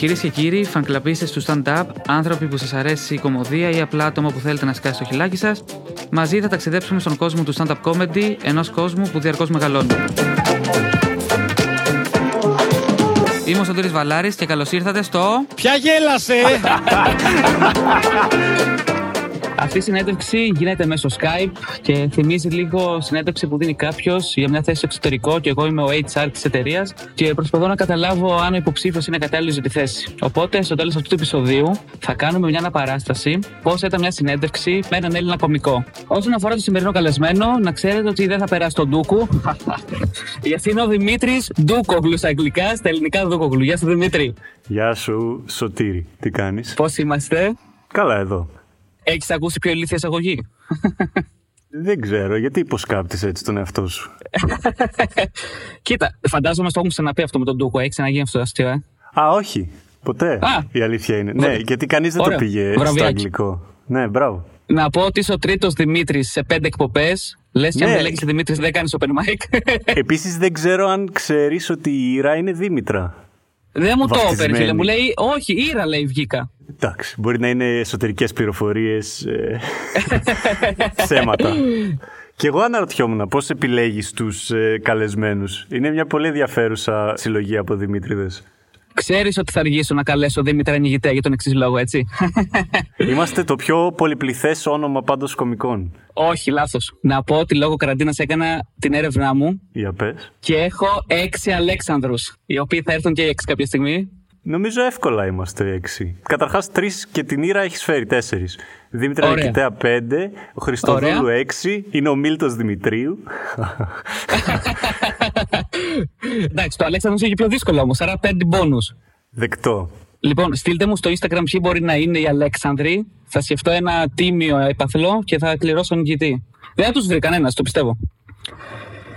Κυρίες και κύριοι, φανκλαπίστε του stand-up, άνθρωποι που σας αρέσει η κομμωδία ή απλά άτομα που θέλετε να σκάσει το χιλάκι σας, μαζί θα ταξιδέψουμε στον κόσμο του stand-up comedy, ενός κόσμου που διαρκώς μεγαλώνει. Είμαι ο Σωτήρης Βαλάρης και καλώς ήρθατε στο... Ποια γέλασε! Αυτή η συνέντευξη γίνεται μέσω Skype και θυμίζει λίγο συνέντευξη που δίνει κάποιος για μια θέση στο εξωτερικό και εγώ είμαι ο HR της εταιρείας και προσπαθώ να καταλάβω αν ο υποψήφιος είναι κατάλληλος για τη θέση. Οπότε στο τέλος αυτού του επεισοδίου θα κάνουμε μια αναπαράσταση πώς ήταν μια συνέντευξη με έναν Έλληνα κομικό. Όσον αφορά το σημερινό καλεσμένο, να ξέρετε ότι δεν θα περάσει τον Ντούκου. Γιατί είναι ο Δημήτρης Ντούκογλους στα αγγλικά, στα ελληνικά Ντούκογλου. Γεια σου Δημήτρη. Γεια σου, Σωτήρη. Τι κάνεις; Πώς είμαστε; Καλά εδώ. Έχεις ακούσει πιο ηλίθια εισαγωγή. Δεν ξέρω, γιατί υποσκάπτεις έτσι τον εαυτό σου; Κοίτα, φαντάζομαι στο έχουν ξαναπεί αυτό με τον Ντούκο. Έχει ξαναγίνει αυτό το αστείο, ε; Α, όχι. Ποτέ. Α. Η αλήθεια είναι. Ναι, γιατί κανείς δεν το Ωραία. πήγε στο Βραβιάκι. αγγλικό. Ναι, μπράβο. Να πω ότι είσαι ο τρίτος Δημήτρης σε πέντε εκπομπές. Λες και αν Ναι. δεν λέγεσαι Δημήτρης, δεν κάνεις open mic. Επίσης δεν ξέρω αν ξέρεις ότι η Ήρα είναι Δήμητρα. δεν μου το έπαιρνε, Βαφτισμένη. φίλε. Μου λέει, Όχι, ήρα λέει, βγήκα. Εντάξει, μπορεί να είναι εσωτερικές πληροφορίες. Ε, θέματα. Και εγώ αναρωτιόμουν πώς επιλέγεις τους ε, καλεσμένους; Είναι μια πολύ ενδιαφέρουσα συλλογή από Δημήτριδε. Ξέρεις ότι θα αργήσω να καλέσω Δήμητρα Νιγητέ για τον εξής λόγο, έτσι; Είμαστε το πιο πολυπληθές όνομα πάντως κομικών. Όχι, λάθος. Να πω ότι λόγω καραντίνας έκανα την έρευνά μου Για πες. και έχω έξι Αλέξανδρους, οι οποίοι θα έρθουν και οι έξι κάποια στιγμή. Νομίζω εύκολα είμαστε έξι. Καταρχάς, τρεις και την Ήρα έχεις φέρει τέσσερις. Δήμητρα Ωραία. Νικητέα πέντε. Ο Χριστοδούλου Ωραία. έξι. Είναι ο Μίλτος Δημητρίου. Εντάξει, το Αλέξανδρος έχει πιο δύσκολο όμως, άρα πέντε μπόνους. Δεκτό. Λοιπόν, στείλτε μου στο Instagram ποιοι μπορεί να είναι οι Αλέξανδροι. Θα σκεφτώ ένα τίμιο επαθλό και θα κληρώσω νικητή. Δεν θα τους βρει κανένας, το πιστεύω.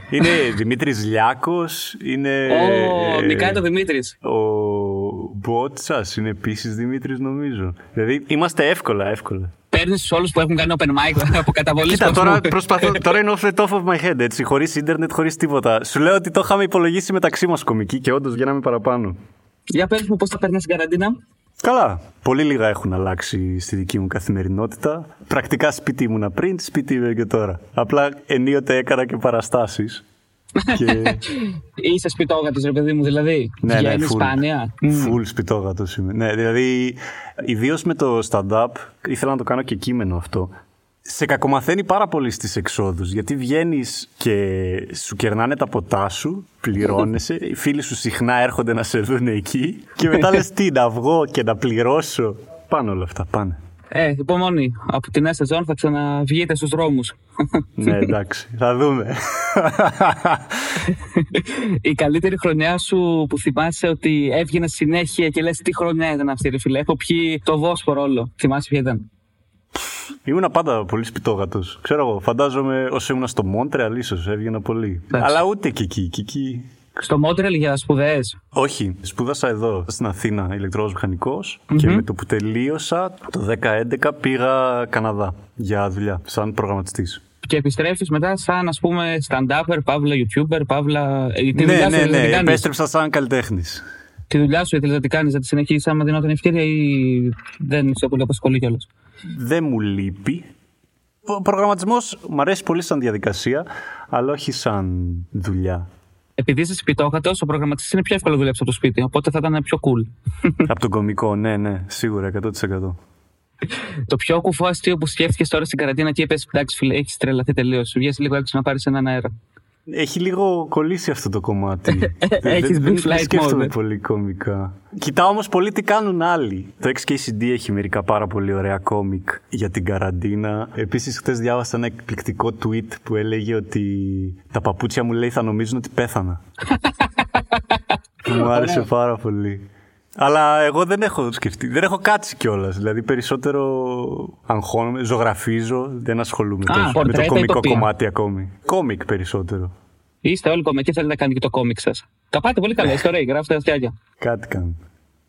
Είναι Δημήτρης Λιάκος. Είναι. Ω, ε, νικάει το Δημήτρης. Ο Μπότσα είναι επίσης Δημήτρης, νομίζω. Δηλαδή είμαστε εύκολα, εύκολα. Παίρνεις τους όλους που έχουν κάνει open mic από καταβολής Κοίτα, κόσμου. τώρα, προσπαθώ, τώρα είναι off the top of my head, έτσι. Χωρίς ίντερνετ, χωρίς τίποτα. Σου λέω ότι το είχαμε υπολογίσει μεταξύ μας κομική και όντως βγαίναμε παραπάνω. Για πες μου πώς θα παίρνεις την καραντίνα; Καλά. Πολύ λίγα έχουν αλλάξει στη δική μου καθημερινότητα. Πρακτικά σπίτι ήμουνα πριν, σπίτι είμαι και τώρα. Απλά ενίοτε έκανα και παραστάσεις. Και... Είσαι σπιτόγατος, ρε παιδί μου, δηλαδή. ναι, ναι, Βγαίνεις full, σπάνια. full σπιτόγατος είμαι. Ναι, δηλαδή, ιδίως με το stand-up, ήθελα να το κάνω και κείμενο αυτό. Σε κακομαθαίνει πάρα πολύ στις εξόδους, γιατί βγαίνεις και σου κερνάνε τα ποτά σου, πληρώνεσαι, οι φίλοι σου συχνά έρχονται να σε δουν εκεί και μετά λες τι, να βγω και να πληρώσω. Πάνε όλα αυτά, πάνε. Ε, υπομονή. Από την νέα σεζόν θα ξαναβγείτε στους δρόμους. ναι, εντάξει, θα δούμε. Η καλύτερη χρονιά σου που θυμάσαι ότι έβγαινε συνέχεια και λες τι χρονιά ήταν αυτή, ρε φίλε. Έχω πιει το Βόσπορο όλο. Θυμάσαι ποια ήταν; Ήμουνα πάντα πολύ σπιτόγατος. Ξέρω εγώ, φαντάζομαι όσο ήμουν στο Μόντρεαλ ίσως έβγαινα πολύ. Εντάξει. Αλλά ούτε και εκεί, και εκεί Στο Μόντρελ για σπουδές. Όχι, σπούδασα εδώ στην Αθήνα ηλεκτρικός μηχανικός και με το που τελείωσα το 2011 πήγα Καναδά για δουλειά σαν προγραμματιστής. Και επιστρέφεις μετά σαν ας πούμε stand-upper, παύλα YouTuber, παύλα. ε, Τη ναι, δουλειά σου ναι, ήθελες να ναι, την κάνεις. επέστρεψα σαν καλλιτέχνης. Τη δουλειά σου ήθελες να την κάνεις, να τη συνεχίσεις άμα δινόταν ευκαιρία ή δεν σε πολύ απασχολεί κιόλας; Δεν μου λείπει. Ο προγραμματισμός μου αρέσει πολύ σαν διαδικασία, αλλά όχι σαν δουλειά. Επειδή είσαι σπιτόχατο, ο προγραμματιστής είναι πιο εύκολο να δουλέψει από το σπίτι, οπότε θα ήταν πιο cool. Από τον κομικό, ναι, ναι, σίγουρα 100%. το πιο κουφό αστείο που σκέφτηκες τώρα στην καραντίνα και είπες: Εντάξει, φίλε, έχεις τρελαθεί τελείως. Βγαίνει λίγο έξω να πάρεις έναν αέρα. Έχει λίγο κολλήσει αυτό το κομμάτι. Έχεις δεν, big δεν flight σκέφτομαι mode. πολύ κομικά. Κοιτάω όμως πολύ τι κάνουν άλλοι. Το XKCD έχει μερικά πάρα πολύ ωραία κόμικ για την καραντίνα. Επίσης χτες διάβασα ένα εκπληκτικό tweet που έλεγε ότι τα παπούτσια μου λέει θα νομίζουν ότι πέθανα. Που μου άρεσε πάρα πολύ. Αλλά εγώ δεν έχω σκεφτεί, δεν έχω κάτσει κιόλας. Δηλαδή περισσότερο αγχώνομαι, ζωγραφίζω, δεν ασχολούμαι Α, τόσο με το πορτρέτα ή κομικό τοπία. κομμάτι ακόμη. Κόμικ περισσότερο. Είστε όλοι κομμετοί, θέλετε να κάνετε και το κόμικ σας; Τα πάτε πολύ καλά, είστε ωραίοι, γράφετε αστιάκια. Κάτι κάνουν.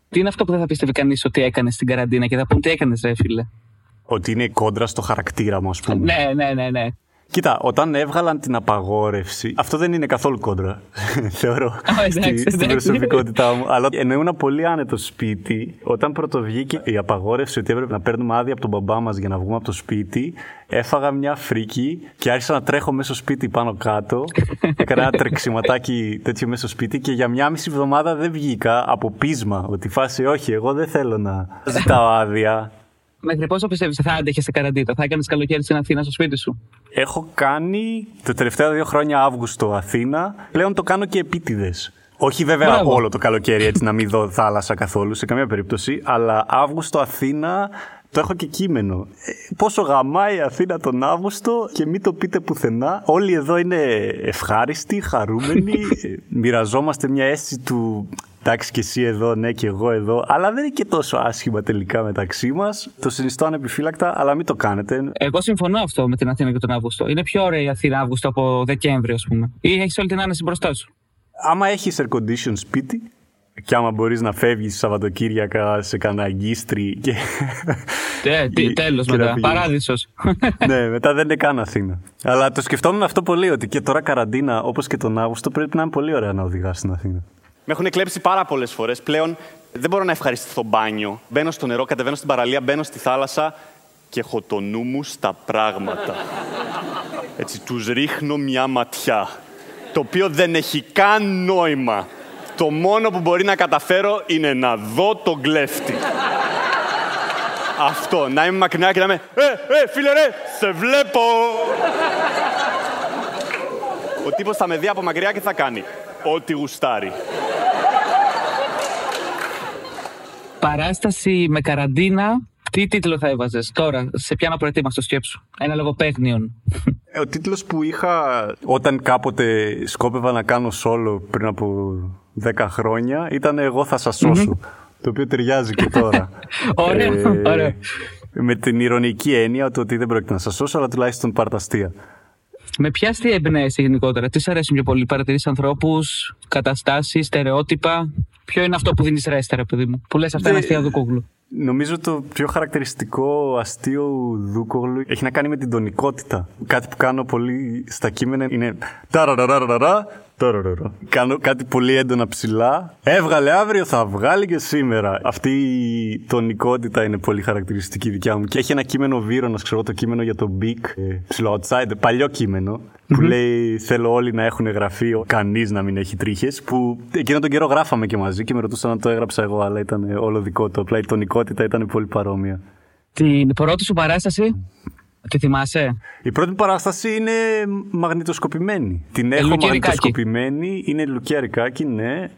Τι είναι αυτό που δεν θα πίστευε κανείς ότι έκανε στην καραντίνα και θα πούν τι έκανες, ρε φίλε; Ότι είναι κόντρα στο χαρακτήρα μου, ας πούμε. Ναι, ναι, ναι, ναι. Κοίτα, όταν έβγαλαν την απαγόρευση. Αυτό δεν είναι καθόλου κόντρα. Θεωρώ. στην προσωπικότητά μου. Αλλά ενώ ήμουν πολύ άνετο σπίτι, όταν πρωτοβγήκε η απαγόρευση ότι έπρεπε να παίρνουμε άδεια από τον μπαμπά μας για να βγούμε από το σπίτι, έφαγα μια φρίκη και άρχισα να τρέχω μέσα στο σπίτι πάνω κάτω. Έκανα ένα τρεξιματάκι τέτοιο μέσα στο σπίτι και για μια μισή εβδομάδα δεν βγήκα από πείσμα. Ότι φάση, όχι, εγώ δεν θέλω να ζητάω άδεια. Μέχρι πόσο πιστεύεις θα άντεχες σε καραντίνα, θα έκανες καλοκαίρι στην Αθήνα στο σπίτι σου; Έχω κάνει τα τελευταία δύο χρόνια Αύγουστο Αθήνα. Πλέον το κάνω και επίτηδες. Όχι βέβαια Μπράβο. όλο το καλοκαίρι έτσι να μην δω θάλασσα καθόλου σε καμία περίπτωση. Αλλά Αύγουστο Αθήνα το έχω και κείμενο. Ε, πόσο γαμάει η Αθήνα τον Αύγουστο και μην το πείτε πουθενά. Όλοι εδώ είναι ευχάριστοι, χαρούμενοι. Ε, μοιραζόμαστε μια αίσθηση του εντάξει και εσύ εδώ, ναι και εγώ εδώ, αλλά δεν είναι και τόσο άσχημα τελικά μεταξύ μας. Το συνιστώ ανεπιφύλακτα, αλλά μην το κάνετε. Εγώ συμφωνώ αυτό με την Αθήνα και τον Αύγουστο. Είναι πιο ωραία η Αθήνα Αύγουστο από Δεκέμβριο, ας πούμε. Ή έχεις όλη την άνεση μπροστά σου; Άμα έχεις air condition σπίτι, και άμα μπορείς να φεύγεις Σαββατοκύριακα σε κανένα αγκίστρι. Και... Ε, Τέλος μετά. Παράδεισος. ναι, μετά δεν είναι καν Αθήνα. Αλλά το σκεφτόμουν αυτό πολύ ότι και τώρα καραντίνα, όπως και τον Αύγουστο, πρέπει να είναι πολύ ωραία να οδηγάς στην Αθήνα. Με έχουν κλέψει πάρα πολλές φορές. Πλέον δεν μπορώ να ευχαριστηθώ μπάνιο. Μπαίνω στο νερό, κατεβαίνω στην παραλία, μπαίνω στη θάλασσα και έχω το νου μου στα πράγματα. Έτσι, τους ρίχνω μια ματιά. Το οποίο δεν έχει καν νόημα. Το μόνο που μπορεί να καταφέρω είναι να δω τον κλέφτη. Αυτό, να είμαι μακριά και να είμαι «Ε, ε, φίλε ρε, σε βλέπω!» Ο τύπος θα με δει από μακριά και θα κάνει ό,τι γουστάρει. Παράσταση με καραντίνα. Τι τίτλο θα έβαζες τώρα, σε ποια να προετοίμαστο σκέψου; Ένα λογοπαίγνιον. Ε, ο τίτλος που είχα όταν κάποτε σκόπευα να κάνω solo πριν από 10 χρόνια ήταν «Εγώ θα σας σωσω Το οποίο ταιριάζει και τώρα. ωραία, ε, ωραία. Με την ηρωνική έννοια ότι δεν πρόκειται να σας σώσω, αλλά τουλάχιστον πάρτα Με ποια αστεία εμπνέεσαι γενικότερα, τι σου αρέσουν πιο πολύ, παρατηρείς ανθρώπους, καταστάσεις, στερεότυπα; Ποιο είναι αυτό που δίνεις ρέστερα, παιδί μου, που λες αυτά είναι αστεία του κόγλου. Νομίζω το πιο χαρακτηριστικό αστείο Δούκογλου έχει να κάνει με την τονικότητα. Κάτι που κάνω πολύ στα κείμενα είναι Κάνω κάτι πολύ έντονα ψηλά. Έβγαλε αύριο, θα βγάλει και σήμερα. Αυτή η τονικότητα είναι πολύ χαρακτηριστική δικιά μου. Και έχει ένα κείμενο να ξέρω το κείμενο για το Big, ε, ψηλό outside, παλιό κείμενο, που λέει Θέλω όλοι να έχουν γραφείο, κανείς να μην έχει τρίχες. Που εκείνο τον καιρό γράφαμε και μαζί και με ρωτούσαν να το έγραψα εγώ, αλλά ήταν όλο δικό του. Απλά η τονικότητα ήταν πολύ παρόμοια. Την πρώτη σου παράσταση; Τη θυμάσαι; Η πρώτη παράσταση είναι μαγνητοσκοπημένη. Την ε, έχω μαγνητοσκοπημένη. Είναι Λουκία Ρικάκη, ναι.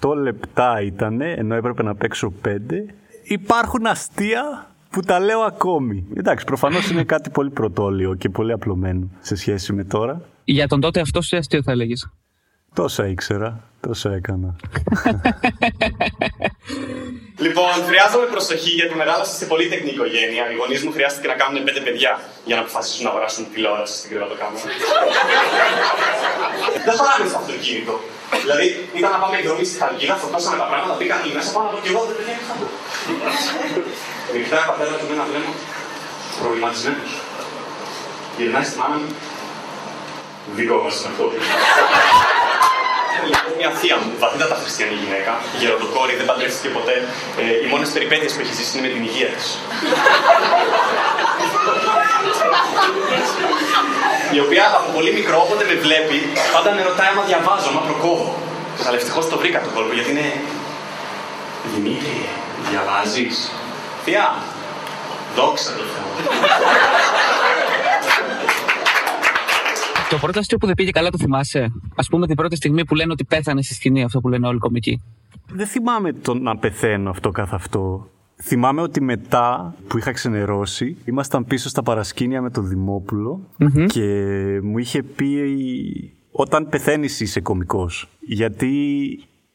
8 λεπτά ήταν, ενώ έπρεπε να παίξω 5. Υπάρχουν αστεία που τα λέω ακόμη. Εντάξει, προφανώς είναι κάτι πολύ πρωτόλιο και πολύ απλωμένο σε σχέση με τώρα. Για τον τότε αυτό σου αστείο θα έλεγες; Τόσα ήξερα, τόσα έκανα. Λοιπόν, χρειάζομαι προσοχή γιατί μεγάλωσα σε πολύ τεχνή οικογένεια. Οι γονείς μου χρειάστηκε να κάνουν πέντε παιδιά για να αποφασίσουν να αγοράσουν τηλεόραση στην κρεβατοκάμερα. Δεν χωράμε στο αυτοκίνητο. Δηλαδή, ήταν να πάμε εκδρομή στη Χαρκίνα, φορτώσαμε τα πράγματα, μπήκαν οι μέσα πάνω από και εγώ δεν παιδιά είχα. Με κοιτάει ο πατέρα του με ένα βλέμμα προβληματισμένος. Γυρνάει στη μάνα μου. Δικό μας είναι αυτό λοιπόν μια θεία μου, βαθύτατα χριστιανή γυναίκα, γεροντοκόρη, δεν παντρεύτηκε ποτέ. Ε, οι μόνες περιπέτειες που έχει ζήσει είναι με την υγεία της. η οποία από πολύ μικρό, όποτε με βλέπει, πάντα με ρωτάει άμα διαβάζω, άμα προκόβω. Αλλά ευτυχώς το βρήκα τον κόλπο γιατί είναι. Δημήτρη, διαβάζεις. Θεία, δόξα τω Θεώ. Το πρώτο αστείο που δεν πήγε καλά το θυμάσαι; Α πούμε την πρώτη στιγμή που λένε ότι πέθανε στη σκηνή, αυτό που λένε όλοι οι κομικοί. Δεν θυμάμαι το να πεθαίνω αυτό καθ' αυτό. Θυμάμαι ότι μετά που είχα ξενερώσει, ήμασταν πίσω στα παρασκήνια με τον δημοπουλο και μου είχε πει όταν πεθαίνεις είσαι κομικός. Γιατί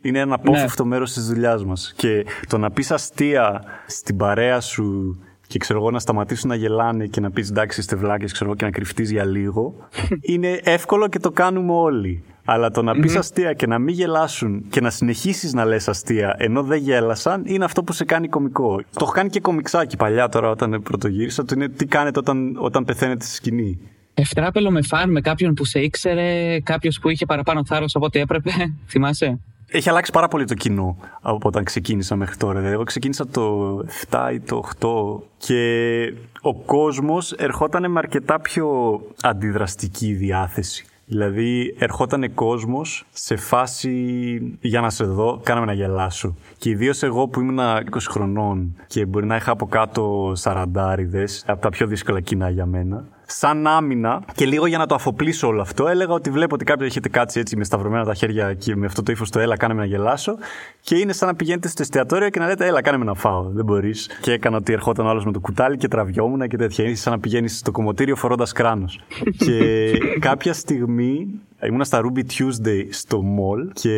είναι ένα απόφευκτο ναι. μέρος της δουλειάς μας. Και το να πεις αστεία στην παρέα σου και ξέρω εγώ να σταματήσουν να γελάνε και να πεις εντάξει είστε βλάκες και να κρυφτείς για λίγο. είναι εύκολο και το κάνουμε όλοι. Αλλά το να πεις αστεία και να μην γελάσουν και να συνεχίσεις να λες αστεία ενώ δεν γέλασαν είναι αυτό που σε κάνει κωμικό. Το έχω κάνει και κομιξάκι παλιά τώρα όταν πρωτογύρισα. Το είναι τι κάνετε όταν, όταν πεθαίνετε στη σκηνή. Ευτράπελο με φαν, με κάποιον που σε ήξερε, κάποιος που είχε παραπάνω θάρρος από ό,τι έπρεπε. Θυμάσαι; Έχει αλλάξει πάρα πολύ το κοινό από όταν ξεκίνησα μέχρι τώρα. Δηλαδή, εγώ ξεκίνησα το 7 ή το 8 και ο κόσμος ερχόταν με αρκετά πιο αντιδραστική διάθεση. Δηλαδή, ερχόταν κόσμος σε φάση για να σε δω, κάναμε να γελάσω. Και ιδίως εγώ που ήμουν 20 χρονών και μπορεί να είχα από κάτω σαραντάριδες, από τα πιο δύσκολα κοινά για μένα σαν άμυνα και λίγο για να το αφοπλίσω όλο αυτό, έλεγα ότι βλέπω ότι κάποιοι έχετε κάτσει έτσι με σταυρωμένα τα χέρια και με αυτό το ύφος το έλα, κάνε με να γελάσω. Και είναι σαν να πηγαίνετε στο εστιατόριο και να λέτε έλα, κάνε με να φάω. Δεν μπορείς. Και έκανα ότι ερχόταν άλλος με το κουτάλι και τραβιόμουν και τέτοια. Είναι σαν να πηγαίνεις στο κομμωτήριο φορώντας κράνος. και κάποια στιγμή Ήμουνα στα Ruby Tuesday στο mall και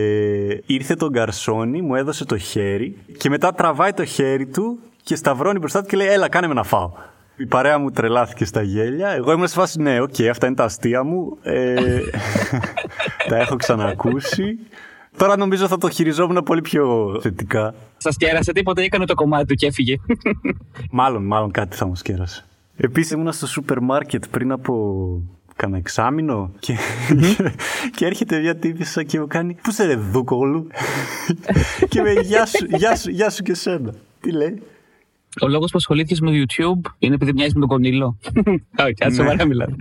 ήρθε τον γκαρσόνι, μου έδωσε το χέρι και μετά τραβάει το χέρι του και σταυρώνει μπροστά του και λέει Έλα, κάνε με να φάω. Η παρέα μου τρελάθηκε στα γέλια. Εγώ ήμουν σε φάση, ναι, οκ, okay, αυτά είναι τα αστεία μου. Ε, τα έχω ξανακούσει. Τώρα νομίζω θα το χειριζόμουν πολύ πιο θετικά. Σας κέρασε τίποτα ή έκανε το κομμάτι του και έφυγε. μάλλον, μάλλον κάτι θα μου κέρασε. Επίσης ήμουν στο σούπερ μάρκετ πριν από κανένα εξάμεινο και, και έρχεται μια τύπησα και μου κάνει «Πού σε ρε δούκολου» και με «Γεια σου, γεια σου, γεια σου και σένα». Τι λέει; Ο λόγος που ασχολήθηκες με το YouTube είναι επειδή μοιάζεις με τον Κονίλο. Όχι, κάτσε σοβαρά ναι. μιλάμε.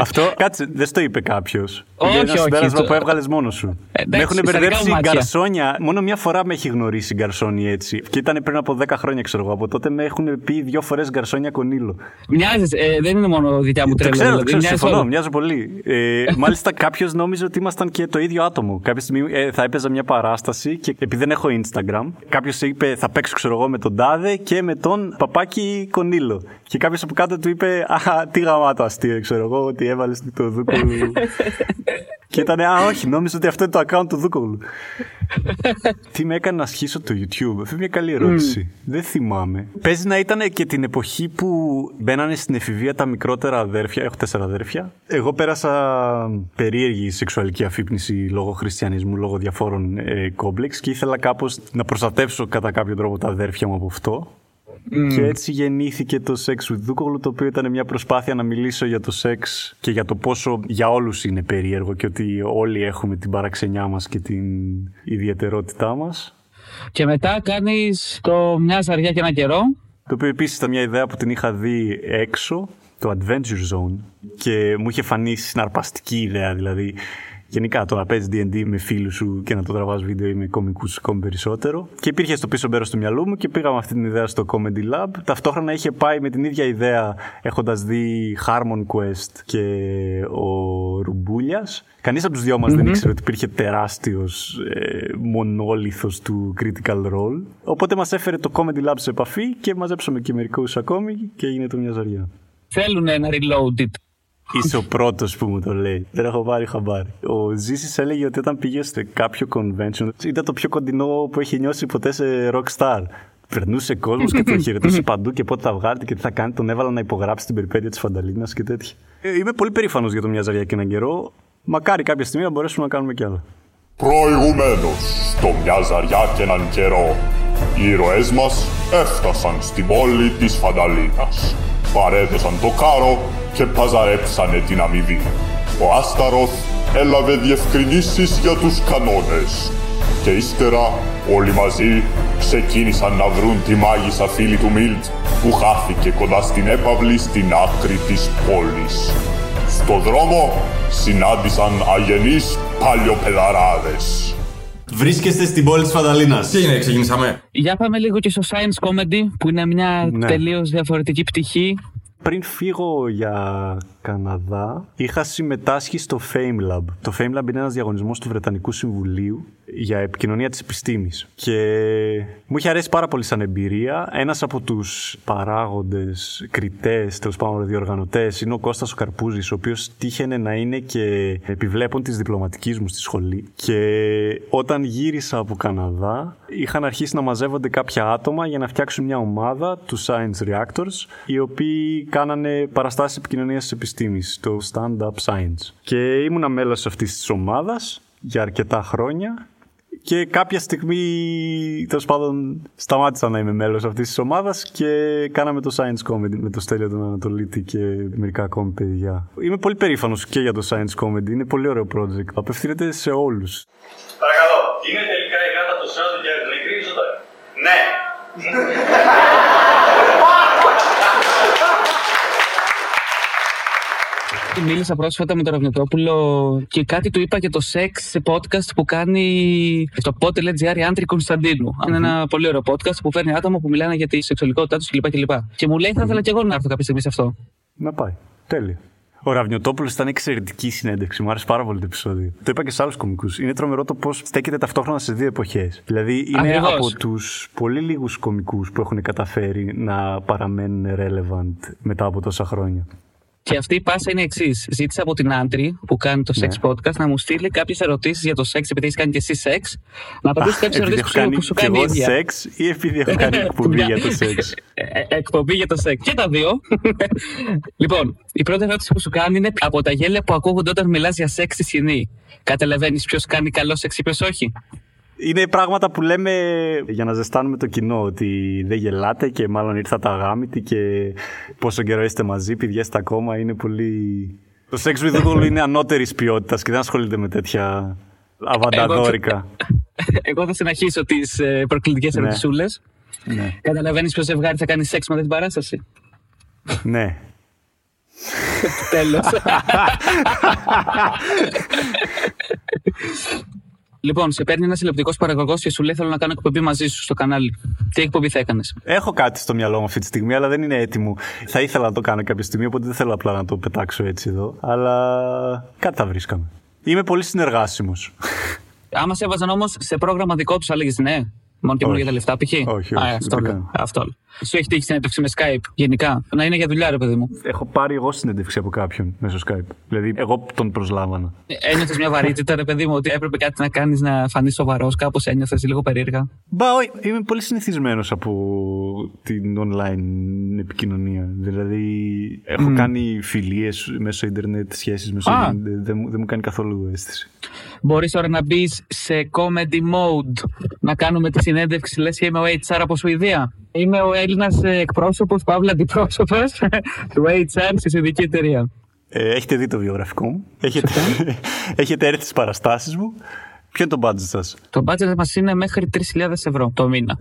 Αυτό, κάτσε, δεν στο είπε κάποιος. Όχι, όχι. Είναι ένα συμπέρασμα που έβγαλες μόνος σου. με έχουν μπερδέψει γκαρσόνια. Μόνο μια φορά με έχει γνωρίσει γκαρσόνι έτσι. Και ήταν πριν από 10 χρόνια, ξέρω εγώ. Από τότε με έχουν πει δύο φορές γκαρσόνια Κονίλο. Μοιάζεις, ε, δεν είναι μόνο δικιά μου τρέλα. Το ξέρω, δηλαδή, ξέρω συμφωνώ, μοιάζω πολύ. Ε, μάλιστα κάποιος νόμιζε ότι ήμασταν και το ίδιο άτομο. Κάποια στιγμή ε, θα έπαιζα μια παράσταση και επειδή δεν έχω Instagram, κάποιος είπε θα παίξω, ξέρω εγώ, με τον τάδε και με τον παπάκι Κονίλο. Και κάποιος από κάτω του είπε Α, τι γαμάτο αστείο, ξέρω εγώ, ότι έβαλες το Δούκολου. και ήταν Α, όχι, νόμιζα ότι αυτό είναι το account του Δούκολου. τι με έκανε να ασχίσω το YouTube. Αυτή είναι μια καλή ερώτηση. Δεν θυμάμαι. Παίζει να ήταν και την εποχή που μπαίνανε στην εφηβεία τα μικρότερα αδέρφια. Έχω τέσσερα αδέρφια. Εγώ πέρασα περίεργη σεξουαλική αφύπνιση λόγω χριστιανισμού, λόγω διαφόρων ε, κόμπλεξ και ήθελα κάπως να προστατεύσω κατά κάποιο τρόπο τα αδέρφια μου από αυτό. Και έτσι γεννήθηκε το Sex with Dukoglu, το οποίο ήταν μια προσπάθεια να μιλήσω για το σεξ και για το πόσο για όλους είναι περίεργο και ότι όλοι έχουμε την παραξενιά μας και την ιδιαιτερότητά μας. Και μετά κάνεις το μια ζαριά και ένα καιρό. Το οποίο επίσης ήταν μια ιδέα που την είχα δει έξω, το Adventure Zone, και μου είχε φανεί συναρπαστική ιδέα, δηλαδή Γενικά το να παίζει DD με φίλους σου και να το τραβάς βίντεο ή με κομικούς ακόμη περισσότερο. Και υπήρχε στο πίσω μέρος του μυαλού μου και πήγαμε αυτή την ιδέα στο Comedy Lab. Ταυτόχρονα είχε πάει με την ίδια ιδέα έχοντας δει Harmon Quest και ο Ρουμπούλιας. Κανείς από τους δυο μας δεν ήξερε ότι υπήρχε τεράστιος ε, μονόλιθο του Critical Role. Οπότε μας έφερε το Comedy Lab σε επαφή και μαζέψαμε και μερικούς ακόμη και έγινε το μια ζαριά. Θέλουν ένα reloaded Είσαι ο πρώτος που μου το λέει. Δεν έχω πάρει χαμπάρι. Ο Ζήσης έλεγε ότι όταν πήγες σε κάποιο convention ήταν το πιο κοντινό που έχει νιώσει ποτέ σε rockstar. Περνούσε κόσμος και τον χαιρετούσε παντού και πότε θα βγάλετε και τι θα κάνει. Τον έβαλα να υπογράψει την περιπέτεια της Φανταλίνας και τέτοια. Ε, είμαι πολύ περήφανος για το μια ζαριά και έναν καιρό. Μακάρι κάποια στιγμή να μπορέσουμε να κάνουμε κι άλλα. Προηγουμένως, στο μια ζαριά και έναν καιρό, οι ήρωές μας έφτασαν στην πόλη της Φανταλίνας. Παρέδωσαν το κάρο και παζαρέψανε την αμοιβή. Ο Άσταροθ έλαβε διευκρινήσεις για τους κανόνες. Και ύστερα όλοι μαζί ξεκίνησαν να βρουν τη μάγισσα φίλη του Μίλτ που χάθηκε κοντά στην έπαυλη στην άκρη της πόλης. Στο δρόμο συνάντησαν αγενείς παλιοπεδαράδες. Βρίσκεστε στην πόλη της Φανταλίνας. Τι είναι, ξεκινήσαμε; Για πάμε λίγο και στο Science Comedy, που είναι μια ναι. τελείως διαφορετική πτυχή πριν φύγω για Καναδά, είχα συμμετάσχει στο FameLab. Το FameLab είναι ένας διαγωνισμός του Βρετανικού Συμβουλίου για επικοινωνία της επιστήμης. Και μου είχε αρέσει πάρα πολύ σαν εμπειρία. Ένας από τους παράγοντες, κριτές, τέλος πάντων διοργανωτές, είναι ο Κώστας ο Καρπούζης, ο οποίος τύχαινε να είναι και επιβλέπων της διπλωματικής μου στη σχολή. Και όταν γύρισα από Καναδά, είχαν αρχίσει να μαζεύονται κάποια άτομα για να φτιάξουν μια ομάδα, τους Science Reactors, οι οποίοι κάνανε παραστάσεις επικοινωνίας της επιστήμης, το Stand Up Science. Και ήμουνα μέλος αυτής της ομάδας για αρκετά χρόνια και κάποια στιγμή, τέλος πάντων, σταμάτησα να είμαι μέλος αυτής της ομάδας και κάναμε το Science Comedy με το Στέλιο τον Ανατολίτη και μερικά ακόμη παιδιά. Είμαι πολύ περήφανος και για το Science Comedy. Είναι πολύ ωραίο project. Απευθύνεται σε όλους. Παρακαλώ, είναι τελικά η γάτα του Σάντου για νεκρή ή ζωντανή. Ναι. Μίλησα πρόσφατα με τον Ραυνοτόπουλο και κάτι του είπα για το σεξ σε podcast που κάνει στο pod.gr η Άντρη Κωνσταντίνου. Είναι ένα πολύ ωραίο podcast που φέρνει άτομα που μιλάνε για τη σεξουαλικότητά τους κλπ. Και, και μου λέει θα ήθελα και εγώ να έρθω κάποια στιγμή σε αυτό. Να πάει. Τέλεια. Ο Ραβνιωτόπουλο ήταν εξαιρετική συνέντευξη. Μου άρεσε πάρα πολύ το επεισόδιο. Το είπα και σε άλλους κομικούς. Είναι τρομερό το πώς στέκεται ταυτόχρονα σε δύο εποχές. Δηλαδή είναι Ακριβώς. από τους πολύ λίγους κομικούς που έχουν καταφέρει να παραμένουν relevant μετά από τόσα χρόνια. Και αυτή η πάσα είναι εξής. Ζήτησα από την Άντρη που κάνει το sex podcast να μου στείλει κάποιες ερωτήσεις για το σεξ, επειδή έχεις κάνει και εσύ σεξ. Να απαντήσει κάποιες Επειδή ερωτήσεις έχω που, κάνει που σου και κάνει η εγώ ίδια. σεξ ή επειδή έχω κάνει εκπομπή Μια- για το σεξ. Ε, ε, εκπομπή για το σεξ. Και τα δύο. λοιπόν, η πρώτη ερώτηση που σου κάνει είναι από τα γέλια που ακούγονται όταν μιλάς για σεξ στη σκηνή. Καταλαβαίνεις ποιος κάνει καλό σεξ ή ποιος όχι. Είναι πράγματα που λέμε για να ζεστάνουμε το κοινό. Ότι δεν γελάτε και μάλλον ήρθατε αγάμητοι και πόσο καιρό είστε μαζί, παιδιά είστε ακόμα. Είναι πολύ. Το sex with Google είναι ανώτερης ποιότητας και δεν ασχολείται με τέτοια αβανταδόρικα. Εγώ θα συνεχίσω τις προκλητικές Ναι. ερωτησούλες. ναι. Καταλαβαίνεις ποιος ζευγάρι θα κάνει σεξ μετά την παράσταση; ναι. Τέλος. λοιπόν, σε παίρνει ένας τηλεοπτικός παραγωγός και σου λέει: Θέλω να κάνω εκπομπή μαζί σου στο κανάλι. Τι εκπομπή θα έκανες; Έχω κάτι στο μυαλό μου αυτή τη στιγμή, αλλά δεν είναι έτοιμο. Θα ήθελα να το κάνω κάποια στιγμή, οπότε δεν θέλω απλά να το πετάξω έτσι εδώ. Αλλά κάτι θα βρίσκαμε. Είμαι πολύ συνεργάσιμος. Άμα σε έβαζαν όμως σε πρόγραμμα δικό τους, θα έλεγες ναι. Μόνο και μόνο Όχι. για τα λεφτά, π.χ. όχι, Α, δεν αυτό, το λέω. κάνω. αυτό. λέω. Σου έχει τύχει συνέντευξη με Skype γενικά; Να είναι για δουλειά, ρε παιδί μου. Έχω πάρει εγώ συνέντευξη από κάποιον μέσω Skype. Δηλαδή, εγώ τον προσλάμβανα. Ένιωθες μια βαρύτητα, ρε παιδί μου, ότι έπρεπε κάτι να κάνεις να φανείς σοβαρός, κάπως ένιωθες λίγο περίεργα; Μπα, όχι, είμαι πολύ συνηθισμένος από την online επικοινωνία. Δηλαδή, έχω κάνει φιλίες μέσω ίντερνετ, σχέσεις μέσω Α. ίντερνετ. Δεν, μου- δεν μου κάνει καθόλου αίσθηση. Μπορείς τώρα να μπεις σε comedy mode, να κάνουμε τη συνέντευξη, λες και είμαι ο HR από Σουηδία. Είμαι ο Έλληνας εκπρόσωπος, παύλα αντιπρόσωπος του HR στη Σουηδική εταιρεία. Ε, έχετε δει το βιογραφικό μου. Έχετε, έχετε έρθει στις παραστάσεις μου. Ποιο είναι το budget σας; Το budget μας είναι μέχρι 3.000 ευρώ το μήνα.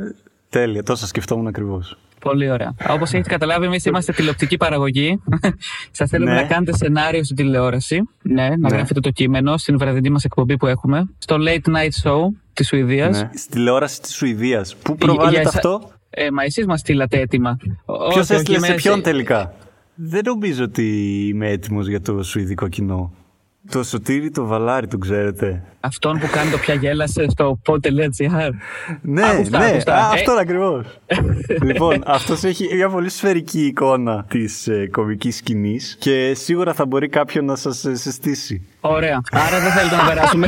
Τέλεια, τόσα σκεφτόμουν ακριβώς. Πολύ ωραία. Όπως έχετε καταλάβει, εμείς είμαστε τηλεοπτική παραγωγή. Σας θέλουμε Ναι. να κάνετε σενάριο στην τηλεόραση. Ναι, να γράφετε το κείμενο στην βραδινή μας εκπομπή που έχουμε. Στο Late Night Show της Σουηδίας. Ναι. Στη τηλεόραση της Σουηδίας. Πού προβάλλεται Για εσά- αυτό, Ε, μα εσείς μας στείλατε έτοιμα. Ποιος Όχι, έστειλε όχι, σε είμαι ποιον τελικά; Δεν νομίζω ότι είμαι έτοιμος για το σουηδικό κοινό. Το σωτήρι το βαλάρι, τον ξέρετε. Αυτόν που κάνει το πια γέλασε στο pod.gr. Ναι, Άκουστα, ναι, άκουστα. α, Ε. αυτόν ακριβώς. λοιπόν, αυτός έχει μια πολύ σφαιρική εικόνα της ε, κομικής σκηνής και σίγουρα θα μπορεί κάποιον να σας συστήσει. Ωραία. Άρα δεν θέλετε να περάσουμε.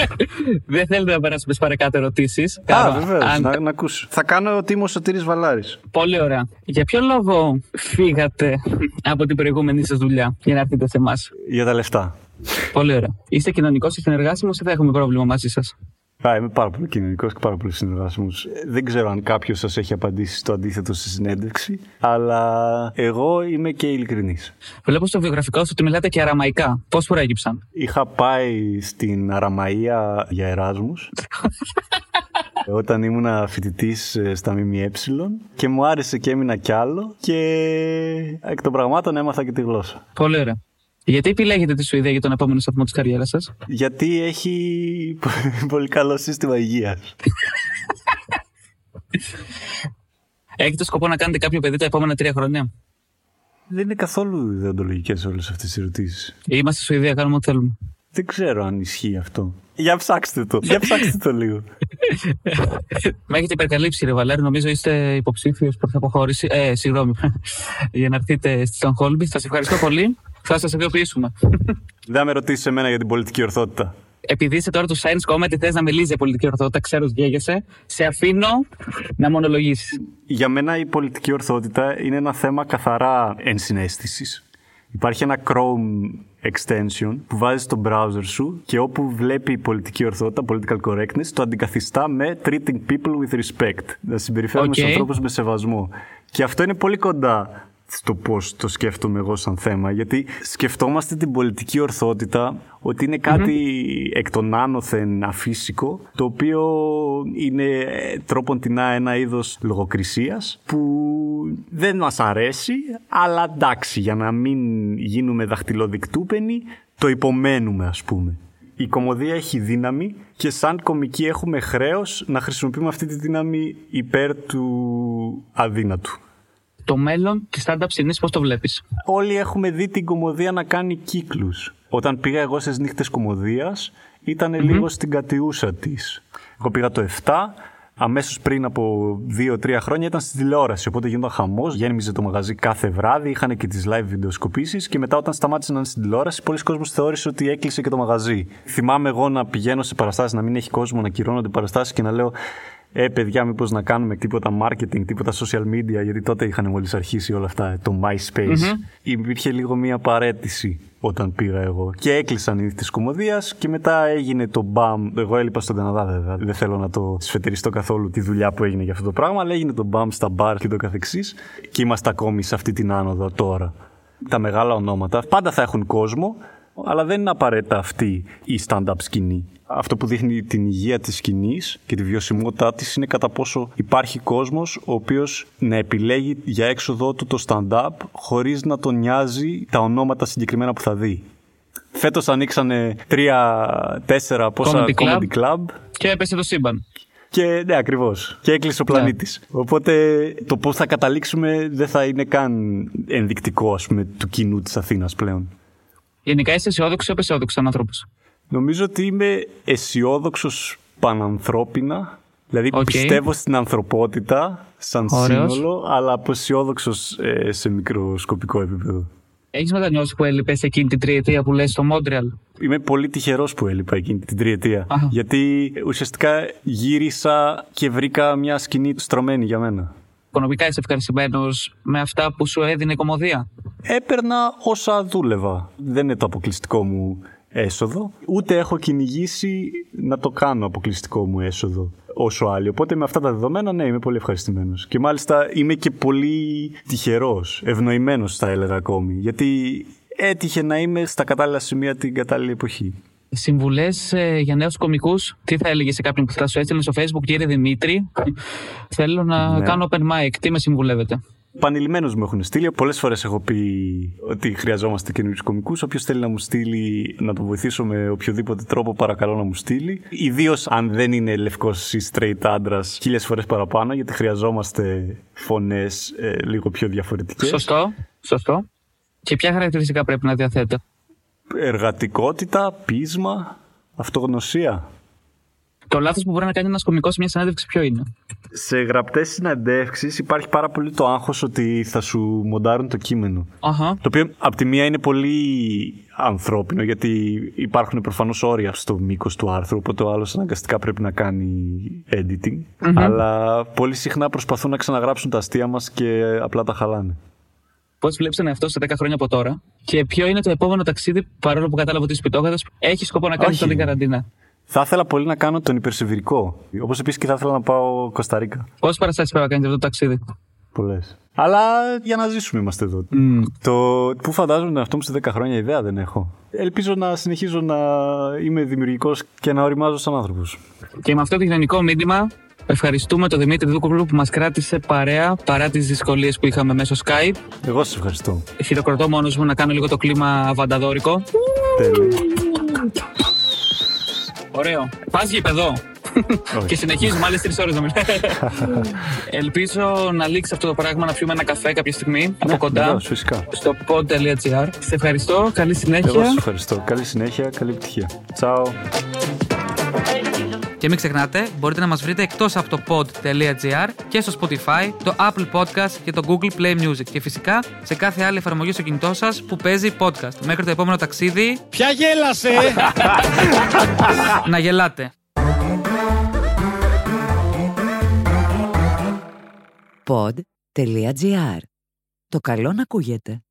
δεν θέλετε να περάσουμε στι παρακάτω ερωτήσεις. Α, βεβαίως, να, να ακούσω. Θα κάνω ότι είμαι ο Σωτήρης Βαλάρης. Πολύ ωραία. Για ποιο λόγο φύγατε από την προηγούμενη σας δουλειά για να έρθετε σε εμάς; Για τα λεφτά. Πολύ ωραία. Είστε κοινωνικός και συνεργάσιμος ή θα έχουμε πρόβλημα μαζί σας; Α, είμαι πάρα πολύ κοινωνικός και πάρα πολύ συνεργάσιμος. Δεν ξέρω αν κάποιος σας έχει απαντήσει στο αντίθετο στη συνέντευξη, αλλά εγώ είμαι και ειλικρινής. Βλέπω στο βιογραφικό σου ότι μιλάτε και αραμαϊκά. Πώς προέκυψαν; Είχα πάει στην Αραμαία για Εράσμους όταν ήμουν φοιτητής στα ΜΜΕ και μου άρεσε και έμεινα κι άλλο και εκ των πραγμάτων έμαθα και τη γλώσσα. Πολύ ωραία. Γιατί επιλέγετε τη Σουηδία για τον επόμενο σταθμό της καριέρας σας; Γιατί έχει πολύ καλό σύστημα υγείας. Έχετε σκοπό να κάνετε κάποιο παιδί τα επόμενα τρία χρόνια; Δεν είναι καθόλου ιδεοντολογικές όλες αυτές οι ερωτήσεις. Είμαστε στη Σουηδία, κάνουμε ό,τι θέλουμε. Δεν ξέρω αν ισχύει αυτό. Για ψάξτε το. Για ψάξτε το λίγο. Με έχετε υπερκαλύψει, ρε Βαλέρη. Νομίζω είστε υποψήφιος προς αποχώρηση. Ε, συγγνώμη. για να έρθετε στη Στονχόλμη. Σας ευχαριστώ πολύ. Θα σας ειδοποιήσουμε. Δεν θα με ρωτήσεις εμένα για την πολιτική ορθότητα. Επειδή είσαι τώρα του Science Comedy, θες να μιλήσεις για πολιτική ορθότητα, ξέρω ότι γέγεσαι. Σε αφήνω να μονολογήσεις. Για μένα η πολιτική ορθότητα είναι ένα θέμα καθαρά ενσυναίσθησης. Υπάρχει ένα Chrome extension που βάζεις στο browser σου και όπου βλέπει η πολιτική ορθότητα, political correctness, το αντικαθιστά με treating people with respect. Να συμπεριφέρουμε Οκ. okay. ανθρώπους με σεβασμό. Και αυτό είναι πολύ κοντά στο πώς το σκέφτομαι εγώ σαν θέμα. Γιατί σκεφτόμαστε την πολιτική ορθότητα ότι είναι κάτι εκ των άνωθεν αφύσικο, το οποίο είναι ε, τρόπον την ένα είδος λογοκρισίας που δεν μας αρέσει, αλλά εντάξει, για να μην γίνουμε δαχτυλοδικτούπενοι, το υπομένουμε ας πούμε. Η κομμωδία έχει δύναμη και σαν κομικοί έχουμε χρέος να χρησιμοποιούμε αυτή τη δύναμη υπέρ του αδύνατου. Το μέλλον της stand-up σκηνή, πώς το βλέπεις; Όλοι έχουμε δει την κομμωδία να κάνει κύκλους. Όταν πήγα εγώ στις νύχτες κομμωδίας, ήταν λίγο στην κατιούσα της. Εγώ πήγα το 7, αμέσως πριν από 2-3 χρόνια ήταν στη τηλεόραση, οπότε γινόταν χαμός, γέμιζε το μαγαζί κάθε βράδυ, είχαν και τις live βιντεοσκοπήσεις και μετά όταν σταμάτησε να είναι στην τηλεόραση, πολλοί κόσμος θεώρησε ότι έκλεισε και το μαγαζί. Θυμάμαι εγώ να πηγαίνω σε παραστάσεις, να μην έχει κόσμο, να κυρώνονται παραστάσεις και να λέω ε, παιδιά, μήπως να κάνουμε τίποτα marketing, τίποτα social media, γιατί τότε είχαν μόλις αρχίσει όλα αυτά, ε, το MySpace. Υπήρχε λίγο μία παρέτηση όταν πήγα εγώ. Και έκλεισαν οι νύχτε κομμωδίας και μετά έγινε το μπαμ. Εγώ έλειπα στον Καναδά, βέβαια. Δεν θέλω να το σφετεριστώ καθόλου τη δουλειά που έγινε για αυτό το πράγμα, αλλά έγινε το μπαμ στα μπαρ και το καθεξής. Και είμαστε ακόμη σε αυτή την άνοδο τώρα. Τα μεγάλα ονόματα πάντα θα έχουν κόσμο, αλλά δεν είναι απαραίτητα αυτή η stand-up σκηνή. Αυτό που δείχνει την υγεία της σκηνής και τη βιωσιμότητά της είναι κατά πόσο υπάρχει κόσμος ο οποίος να επιλέγει για έξοδό του το stand-up χωρίς να τον νοιάζει τα ονόματα συγκεκριμένα που θα δει. Φέτος ανοίξανε τρία-τέσσερα πόσα Comedy Club. comedy club Και έπεσε το σύμπαν. και ναι, ακριβώς. Και έκλεισε ο πλανήτης. Οπότε το πώς θα καταλήξουμε δεν θα είναι καν ενδεικτικό, ας πούμε, του κοινού της Αθήνας πλέον. Γενικά είσαι αισιόδοξος ή απαισιόδοξος σαν άνθρωπος; Νομίζω ότι είμαι αισιόδοξος πανανθρώπινα. Δηλαδή Οκ. πιστεύω στην ανθρωπότητα σαν Ωραίος. σύνολο, αλλά απαισιόδοξο ε, σε μικροσκοπικό επίπεδο. Έχεις μετανιώσει που έλειπες εκείνη την τριετία που λες στο Μόντρεαλ; Είμαι πολύ τυχερός που έλειπα εκείνη την τριετία. Αχα. Γιατί ουσιαστικά γύρισα και βρήκα μια σκηνή στρωμένη για μένα. Οικονομικά είσαι ευχαριστημένος με αυτά που σου έδινε η κομμωδία; Έπαιρνα όσα δούλευα. Δεν είναι το αποκλειστικό μου έσοδο. Ούτε έχω κυνηγήσει να το κάνω αποκλειστικό μου έσοδο όσο άλλοι. Οπότε με αυτά τα δεδομένα, ναι, είμαι πολύ ευχαριστημένος. Και μάλιστα είμαι και πολύ τυχερός, ευνοημένος θα έλεγα ακόμη. Γιατί έτυχε να είμαι στα κατάλληλα σημεία την κατάλληλη εποχή. Συμβουλές για νέους κομικούς. Τι θα έλεγες σε κάποιον που θα σου έστειλε στο Facebook, κύριε Δημήτρη. Θέλω να Ναι. κάνω open mic. Τι με συμβουλεύετε; Πανελειμμένως μου έχουν στείλει. Πολλές φορές έχω πει ότι χρειαζόμαστε καινούριους κομικούς. Όποιος θέλει να μου στείλει, να τον βοηθήσω με οποιοδήποτε τρόπο, παρακαλώ να μου στείλει. Ιδίως αν δεν είναι λευκός ή straight άντρας, χίλιες φορές παραπάνω, γιατί χρειαζόμαστε φωνές λίγο πιο διαφορετικές. Σωστό. Σωστό. Και ποια χαρακτηριστικά πρέπει να διαθέτω; Εργατικότητα, πείσμα, αυτογνωσία. Το λάθος που μπορεί να κάνει ένας κωμικό σε μια συνέντευξη ποιο είναι; Σε γραπτές συναντεύξει υπάρχει πάρα πολύ το άγχος ότι θα σου μοντάρουν το κείμενο. Αχα. Το οποίο από τη μία είναι πολύ ανθρώπινο γιατί υπάρχουν προφανώς όρια στο μήκος του άρθρου οπότε ο άλλος αναγκαστικά πρέπει να κάνει editing αλλά πολύ συχνά προσπαθούν να ξαναγράψουν τα αστεία μας και απλά τα χαλάνε. Πώς βλέπεις τον εαυτό σου σε 10 χρόνια από τώρα και ποιο είναι το επόμενο ταξίδι, παρόλο που κατάλαβα ότι είσαι πιτόγαδο, έχεις σκοπό να κάνεις Όχι. τον την καραντίνα; Θα ήθελα πολύ να κάνω τον υπερσεβηρικό όπως επίσης και θα ήθελα να πάω Κωνσταντίνα. Πόσε παραστάσεις πρέπει να κάνει αυτό το ταξίδι; Πολλές. Αλλά για να ζήσουμε είμαστε εδώ. Το που φαντάζομαι τον εαυτό μου σε 10 χρόνια ιδέα δεν έχω. Ελπίζω να συνεχίζω να είμαι δημιουργικός και να οριμάζω σαν άνθρωπος. Και με αυτό το κοινωνικό μήνυμα, ευχαριστούμε τον Δημήτρη Δούκοβλου που μας κράτησε παρέα παρά τις δυσκολίες που είχαμε μέσω Skype. Εγώ σας ευχαριστώ. Χειροκροτώ μόνος μου να κάνω λίγο το κλίμα αβανταδόρικο. Τέλεια. Ωραίο. Πας γηπεδό. και συνεχίζουμε άλλε τρεις ώρες να μιλάμε. Ελπίζω να λήξει αυτό το πράγμα να πιούμε ένα καφέ κάποια στιγμή από κοντά βεβαίως, φυσικά. στο pod.gr. Σε ευχαριστώ. Καλή συνέχεια. Εγώ σας ευχαριστώ. Καλή συνέχεια, καλή επιτυχία. Τσάου. Και μην ξεχνάτε, μπορείτε να μας βρείτε εκτός από το pod.gr και στο Spotify, το Apple Podcast και το Google Play Music και φυσικά σε κάθε άλλη εφαρμογή στο κινητό σας που παίζει podcast. Μέχρι το επόμενο ταξίδι, Ποια γέλασε! να γελάτε. Pod.gr. Το καλό να ακούγεται.